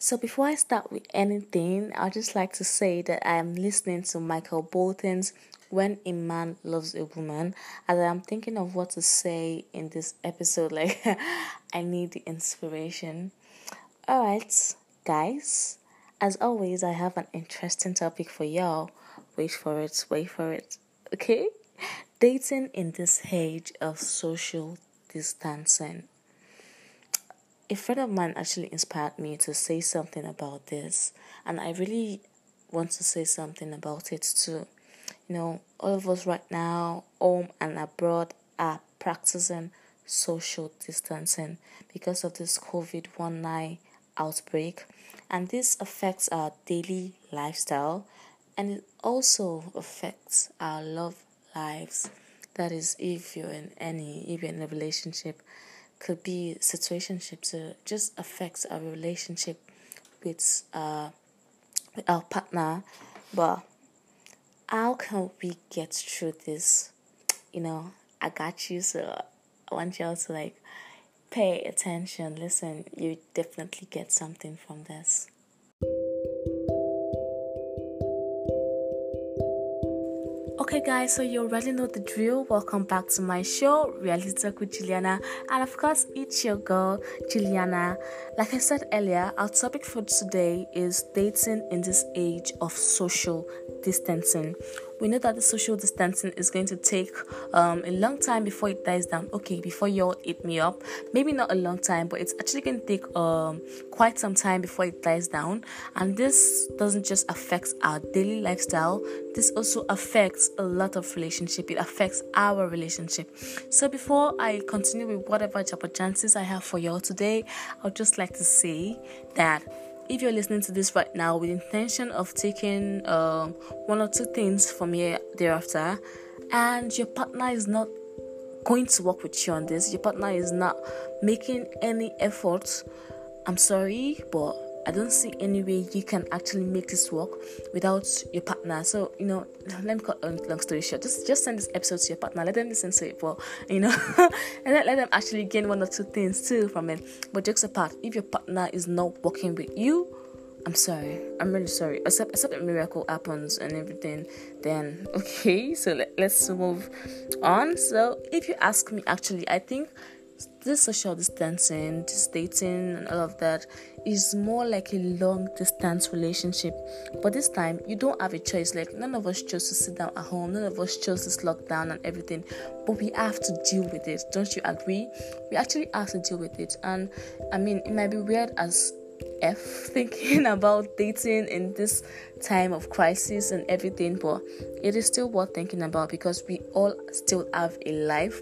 So, before I start with anything, I'd just like to say that I am listening to Michael Bolton's When a Man Loves a Woman, as I am thinking of what to say in this episode. Like, I need the inspiration. Alright, guys, as always, I have an interesting topic for y'all. Wait for it, wait for it. Okay? Dating in this age of social distancing a friend of mine actually inspired me to say something about this, and I really want to say something about it too. You know, all of us right now, home and abroad, are practicing social distancing because of this COVID 19 outbreak, and this affects our daily lifestyle and it also affects our love lives. That is, if you're in any, if you're in a relationship could be situationship to just affects our relationship with uh with our partner. But how can we get through this? You know i got you so i want y'all to like pay attention. Listen you definitely get something from this Okay, guys, so you already know the drill. Welcome back to my show, Reality Talk with Juliana, and of course, it's your girl, Juliana. Like I said earlier, our topic for today is dating in this age of social distancing we know that the social distancing is going to take um, a long time before it dies down. Okay, before you all eat me up, maybe not a long time, but it's actually going to take um, quite some time before it dies down. And this doesn't just affect our daily lifestyle, this also affects a lot of relationship. It affects our relationship. So before I continue with whatever job chances I have for y'all today, I'd just like to say that if you're listening to this right now with intention of taking um, one or two things from here thereafter, and your partner is not going to work with you on this, your partner is not making any effort, I'm sorry, but I don't see any way you can actually make this work without your partner. So, you know, let me cut a long story short. Just just send this episode to your partner. Let them listen to it, for, you know, and let, let them actually gain one or two things too from it. But jokes apart, if your partner is not working with you, I'm sorry. I'm really sorry. Except except a miracle happens and everything, then okay. So let, let's move on. So if you ask me, actually, I think this social distancing, this dating, and all of that is more like a long distance relationship. But this time, you don't have a choice. Like, none of us chose to sit down at home, none of us chose this lockdown and everything. But we have to deal with it. Don't you agree? We actually have to deal with it. And I mean, it might be weird as F thinking about dating in this time of crisis and everything, but it is still worth thinking about because we all still have a life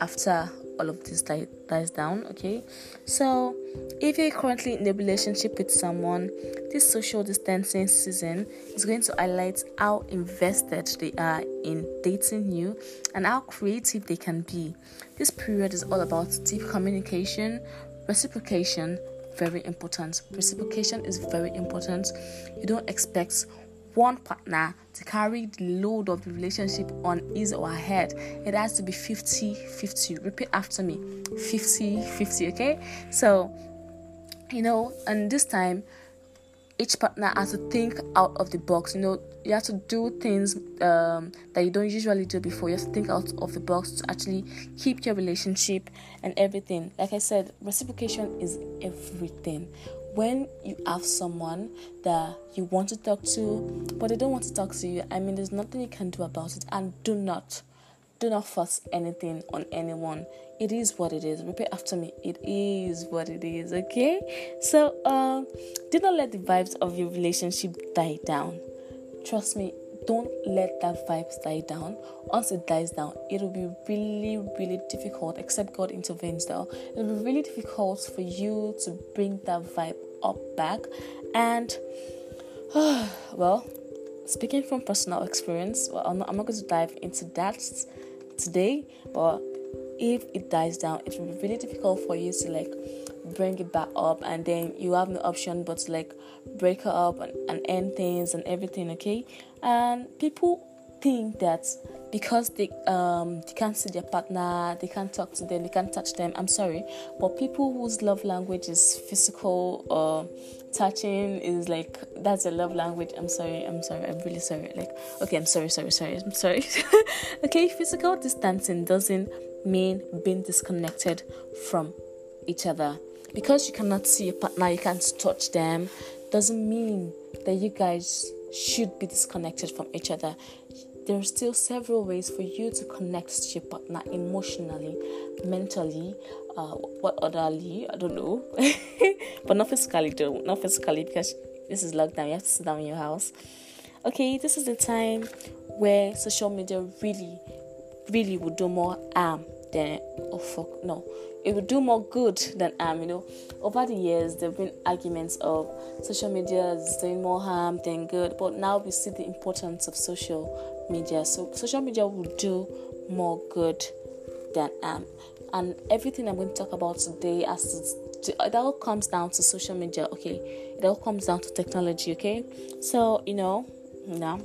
after all of this die, dies down okay? So if you're currently in a relationship with someone this social distancing season is going to highlight how invested they are in dating you and how creative they can be. This period is all about deep communication reciprocation very important. Reciprocation is very important. You don't expect one partner to carry the load of the relationship on his or her head. It has to be 50 50. Repeat after me 50 50, okay? So, you know, and this time, each partner has to think out of the box. You know, you have to do things um, that you don't usually do before. You have to think out of the box to actually keep your relationship and everything. Like I said, reciprocation is everything when you have someone that you want to talk to but they don't want to talk to you i mean there's nothing you can do about it. And do not do not force anything on anyone. It is what it is. Repeat after me. It is what it is okay? So uh, do not let the vibes of your relationship die down. Trust me don't let that vibe die down. Once it dies down, it'll be really, really difficult, except God intervenes though. It'll be really difficult for you to bring that vibe up back. And, uh, well, speaking from personal experience, well, I'm not, I'm not going to dive into that today, but if it dies down, it will be really difficult for you to like bring it back up and then you have no option but to like break up and, and end things and everything okay and people think that because they um they can't see their partner, they can't talk to them, they can't touch them. I'm sorry, but people whose love language is physical or touching is like that's a love language. I'm sorry, I'm sorry, I'm really sorry. Like, okay, I'm sorry, sorry, sorry, I'm sorry. okay, physical distancing doesn't mean being disconnected from each other. Because you cannot see your partner, you can't touch them, doesn't mean that you guys should be disconnected from each other. There are still several ways for you to connect to your partner emotionally, mentally, uh, what otherly, I don't know, but not physically though, not physically because this is lockdown. You have to sit down in your house. Okay, this is the time where social media really, really would do more harm than oh fuck no it would do more good than harm. You know, over the years there have been arguments of social media is doing more harm than good, but now we see the importance of social media. So social media will do more good than harm, and everything I'm going to talk about today as it all comes down to social media. Okay, it all comes down to technology. Okay, so you know, know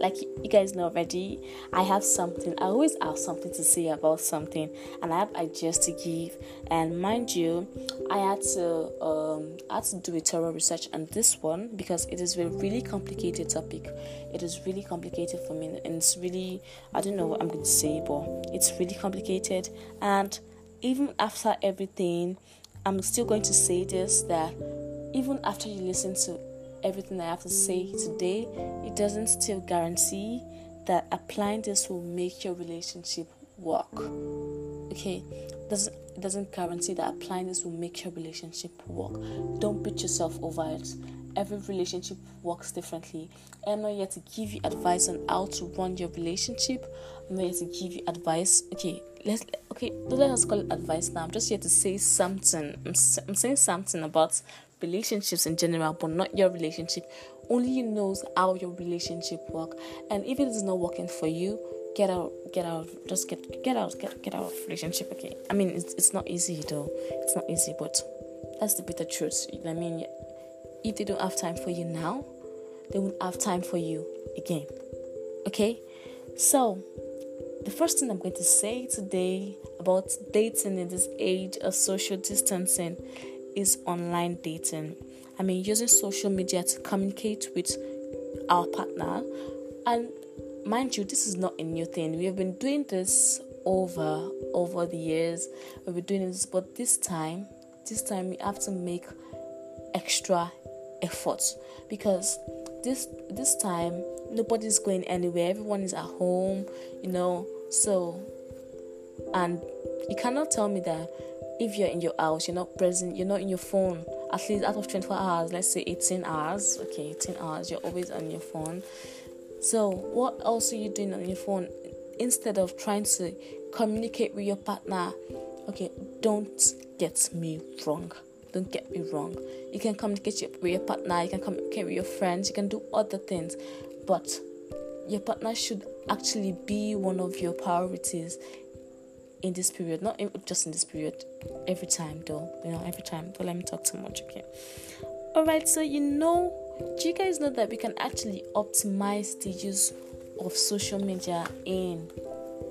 like you guys know already, I have something. I always have something to say about something, and I have ideas to give. And mind you, I had to um, I had to do a thorough research on this one because it is a really complicated topic. It is really complicated for me, and it's really I don't know what I'm going to say, but it's really complicated. And even after everything, I'm still going to say this that even after you listen to everything I have to say today, it doesn't still guarantee that applying this will make your relationship work. Okay, doesn't doesn't guarantee that applying this will make your relationship work. Don't beat yourself over it. Every relationship works differently. I'm not here to give you advice on how to run your relationship. I'm not here to give you advice. Okay, let's okay. Don't let us call it advice now. I'm just here to say something. I'm, I'm saying something about relationships in general, but not your relationship. Only you knows how your relationship work. And if it is not working for you, get out, get out, just get get out, get get out of relationship. Okay. I mean, it's it's not easy though. It's not easy, but that's the bitter truth. I mean, if they don't have time for you now, they won't have time for you again. Okay. So the first thing I'm going to say today about dating in this age of social distancing is online dating. I mean, using social media to communicate with our partner. And mind you, this is not a new thing. We have been doing this over over the years. We've been doing this, but this time, this time we have to make extra efforts because this this time nobody's going anywhere. Everyone is at home, you know. So, and you cannot tell me that if you're in your house, you're not present, you're not in your phone at least out of 24 hours, let's say 18 hours, okay, 18 hours, you're always on your phone. So, what else are you doing on your phone instead of trying to communicate with your partner? Okay, don't get me wrong. Don't get me wrong. You can communicate with your partner, you can communicate with your friends, you can do other things, but your partner should actually be one of your priorities in this period, not in, just in this period, every time though, you know, every time. Don't let me talk too much, okay? Alright, so you know, do you guys know that we can actually optimize the use of social media in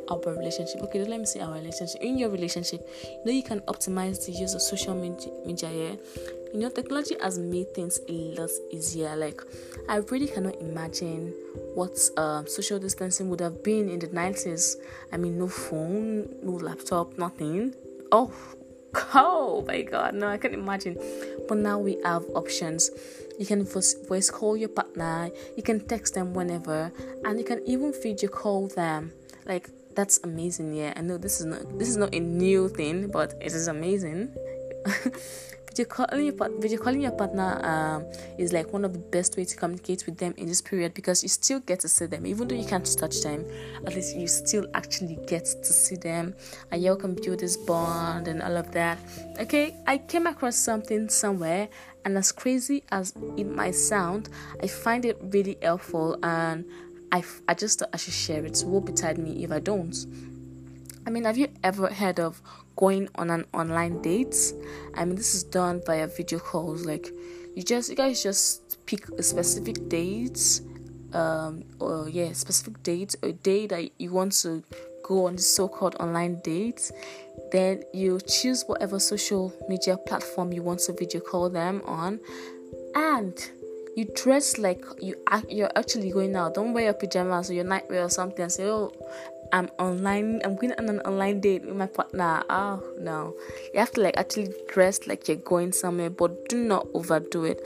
our relationship? Okay, let me say our relationship. In your relationship, you know, you can optimize the use of social media, media yeah? You know, technology has made things a lot easier. Like, I really cannot imagine what uh, social distancing would have been in the 90s. I mean, no phone, no laptop, nothing. Oh, oh my god, no, I can't imagine. But now we have options. You can voice call your partner, you can text them whenever, and you can even video call them. Like, that's amazing yeah i know this is not this is not a new thing but it is amazing video calling your, video calling your partner um, is like one of the best ways to communicate with them in this period because you still get to see them even though you can't touch them at least you still actually get to see them and you can build this bond and all of that okay i came across something somewhere and as crazy as it might sound i find it really helpful and I, I just thought I should share it. Woe betide me if I don't. I mean, have you ever heard of going on an online date? I mean, this is done via video calls. Like, you just, you guys just pick a specific date, um, or yeah, specific date, a day that you want to go on the so-called online date. Then you choose whatever social media platform you want to video call them on, and you dress like you you're actually going out. Don't wear your pajamas or your nightwear or something and say, "Oh, I'm online. I'm going on an online date with my partner." Oh no, you have to like actually dress like you're going somewhere, but do not overdo it.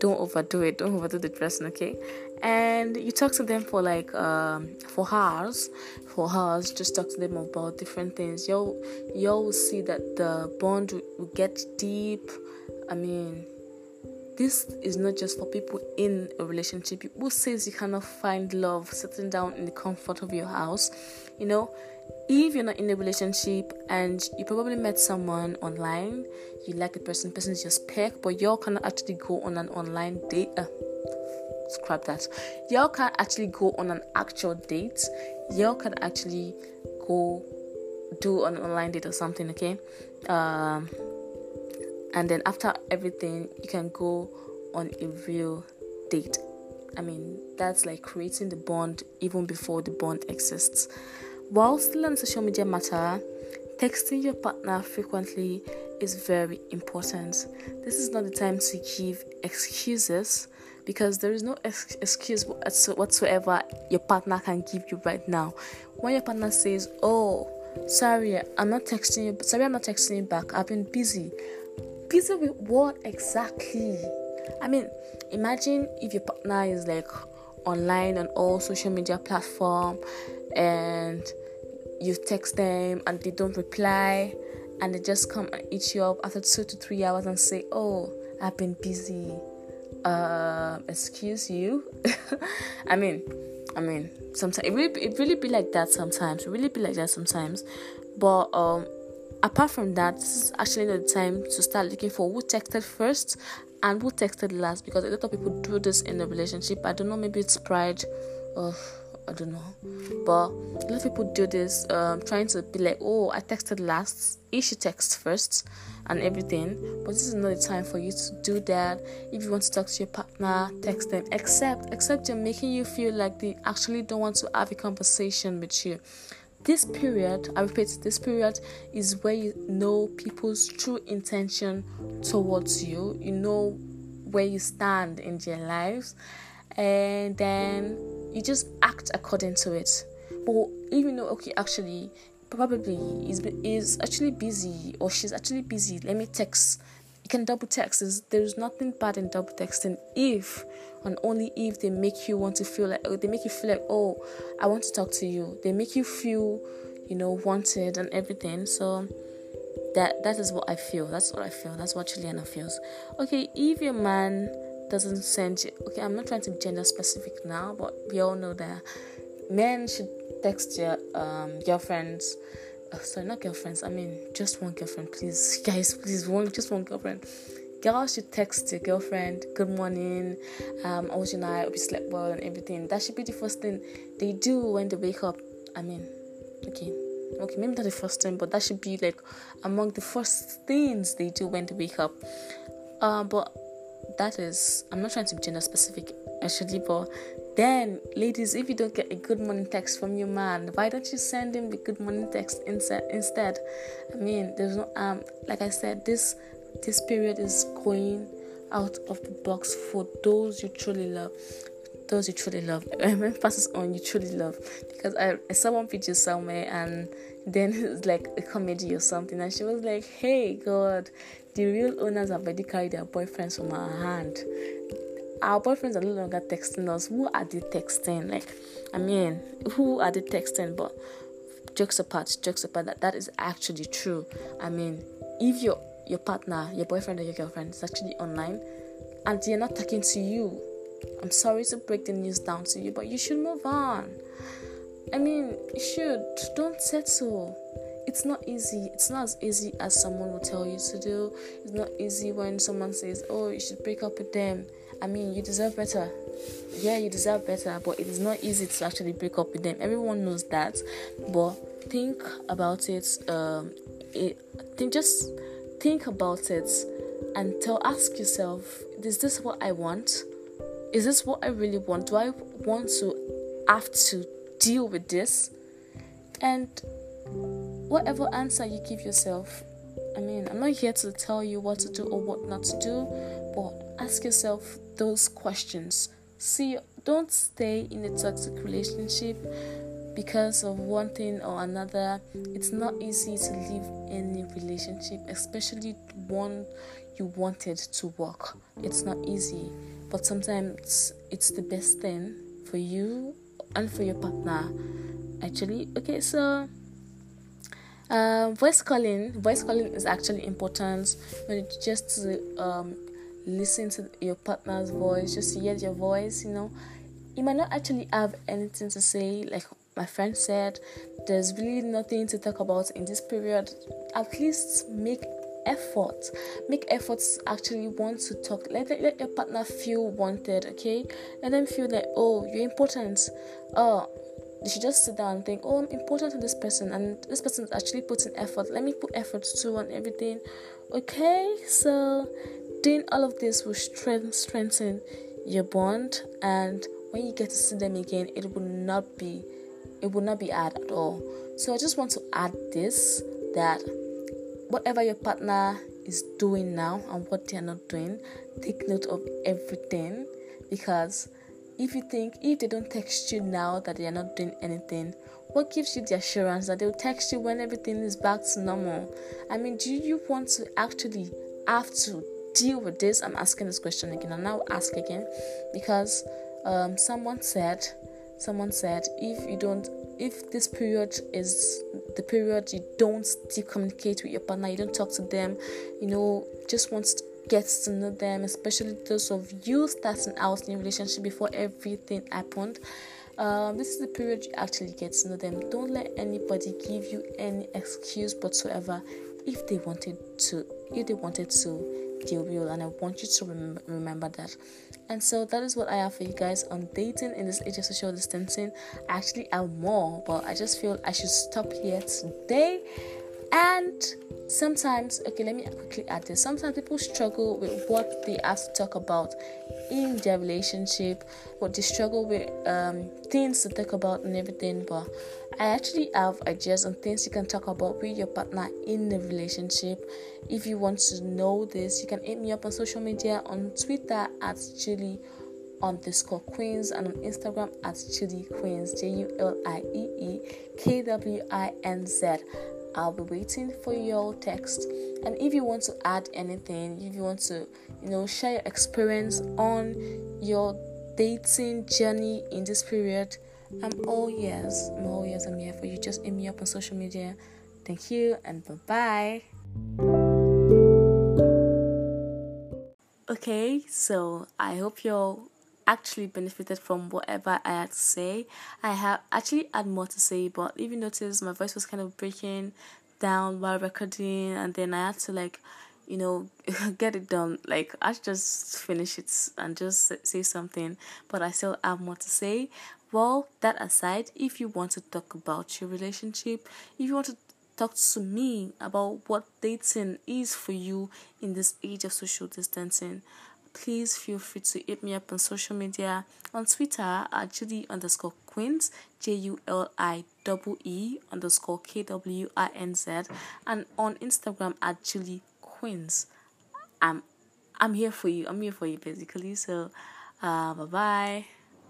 Don't overdo it. Don't overdo the dressing, okay? And you talk to them for like um for hours, for hours. Just talk to them about different things. You'll you'll see that the bond will get deep. I mean this is not just for people in a relationship. Who says you cannot find love sitting down in the comfort of your house? You know, if you're not in a relationship and you probably met someone online, you like the person, person is your spec, but y'all cannot actually go on an online date. Uh, scrap that. Y'all can actually go on an actual date. Y'all can actually go do an online date or something, okay? Um, and then after everything you can go on a real date. I mean that's like creating the bond even before the bond exists. While still on social media matter texting your partner frequently is very important. This is not the time to give excuses because there is no ex- excuse whatsoever your partner can give you right now. When your partner says oh sorry i'm not texting you sorry i'm not texting you back. I've been busy busy with what exactly? I mean, imagine if your partner is like online on all social media platform and you text them and they don't reply and they just come and eat you up after two to three hours and say, Oh, I've been busy. Uh, excuse you. I mean, I mean, sometimes it really, it really be like that sometimes. It really be like that sometimes. But um, apart from that, this is actually not the time to start looking for who texted first and who texted last because a lot of people do this in a relationship. I don't know, maybe it's pride or I don't know, but a lot of people do this, um, trying to be like, oh, I texted last, he should text first, and everything. But this is not the time for you to do that. If you want to talk to your partner, text them. Except, except you're making you feel like they actually don't want to have a conversation with you this period, I repeat, this period is where you know people's true intention towards you. You know where you stand in their lives, and then you just act according to it. But even though, okay, actually, probably is is actually busy or she's actually busy. Let me text you can double text. There's, nothing bad in double texting if and only if they make you want to feel like they make you feel like oh I want to talk to you. They make you feel you know wanted and everything. So that that is what I feel. That's what I feel. That's what Juliana feels. Okay, if your man doesn't send you okay, I'm not trying to be gender specific now, but we all know that men should text your um girlfriends oh, sorry, not girlfriends. I mean, just one girlfriend, please, guys, please, one, just one girlfriend. Girls should text your girlfriend, "Good morning, um, I was your night, hope you slept well, and everything." That should be the first thing they do when they wake up. I mean, okay, okay, maybe not the first thing, but that should be like among the first things they do when they wake up. Uh, but that is, I'm not trying to be gender specific actually, but then, ladies, if you don't get a good morning text from your man, why don't you send him the good morning text instead? I mean, there's no um, like I said, this this period is going out of the box for those you truly love. Those you truly love. Emphasis on you truly love because I, I saw one picture somewhere and then it's like a comedy or something, and she was like, "Hey, God, the real owners have already carried their boyfriends from our hand." our boyfriends are no longer texting us. Who are they texting? Like, I mean, who are they texting? But jokes apart, jokes apart, that that is actually true. I mean, if your your partner, your boyfriend or your girlfriend is actually online and they're not talking to you, I'm sorry to break the news down to you, but you should move on. I mean, you should. Don't settle. It's not easy. It's not as easy as someone will tell you to do. It's not easy when someone says, "Oh, you should break up with them." I mean, you deserve better. Yeah, you deserve better, but it is not easy to actually break up with them. Everyone knows that, but think about it. Um, it think just think about it and tell. Ask yourself: Is this what I want? Is this what I really want? Do I want to have to deal with this? And whatever answer you give yourself, I mean, I'm not here to tell you what to do or what not to do, but ask yourself those questions. See, don't stay in a toxic relationship because of one thing or another. It's not easy to leave any relationship, especially one you wanted to work. It's not easy, but sometimes it's the best thing for you and for your partner. Actually, okay, so uh, voice calling voice calling is actually important when it's just to um, listen to your partner's voice just to hear your voice you know you might not actually have anything to say like my friend said there's really nothing to talk about in this period. At least make effort. Make efforts actually want to talk. Let, let, let your partner feel wanted okay? Let them feel like oh you're important. Oh you should just sit down and think, oh, I'm important to this person, and this person is actually putting effort. Let me put effort too on everything. Okay, so doing all of this will strengthen strengthen your bond, and when you get to see them again, it will not be it would not be hard at all. So I just want to add this that whatever your partner is doing now and what they are not doing, take note of everything because if you think if they don't text you now that they are not doing anything, what gives you the assurance that they'll text you when everything is back to normal? I mean, do you want to actually have to deal with this? I'm asking this question again, and I'll ask again because um, someone said, someone said, if you don't, if this period is the period you don't still communicate with your partner, you don't talk to them, you know, just wants to gets to know them, especially those of you starting out in a relationship before everything happened. Um, this is the period you actually get to know them. Don't let anybody give you any excuse whatsoever if they wanted to, if they wanted to deal real, and I want you to remember, remember that. And so that is what I have for you guys on dating in this age of social distancing. I actually have more, but I just feel I should stop here today and sometimes okay let me quickly add this. Sometimes people struggle with what they have to talk about in their relationship what they struggle with um, things to talk about and everything. But i actually have ideas on things you can talk about with your partner in the relationship. If you want to know this you can hit me up on social media on twitter at julie underscore queens and on instagram at julie queens j-u-l-i-e-e k-w-i-n-z I'll be waiting for your text. And if you want to add anything, if you want to, you know, share your experience on your dating journey in this period, I'm all ears. I'm all ears. I'm here for you. Just hit me up on social media. Thank you and bye bye. Okay, so I hope you're actually benefited from whatever I had to say. I have actually had more to say, but if you notice, my voice was kind of breaking down while recording, and then I had to like, you know, get it done. Like I just finish it and just say something, but I still have more to say. Well, that aside, if you want to talk about your relationship, if you want to talk to me about what dating is for you in this age of social distancing, please feel free to hit me up on social media on Twitter at Julie underscore Queens, J U L I E underscore K W I N Z, and on Instagram at Julie Queens. I'm I'm here for you. I'm here for you basically. So, uh, bye bye.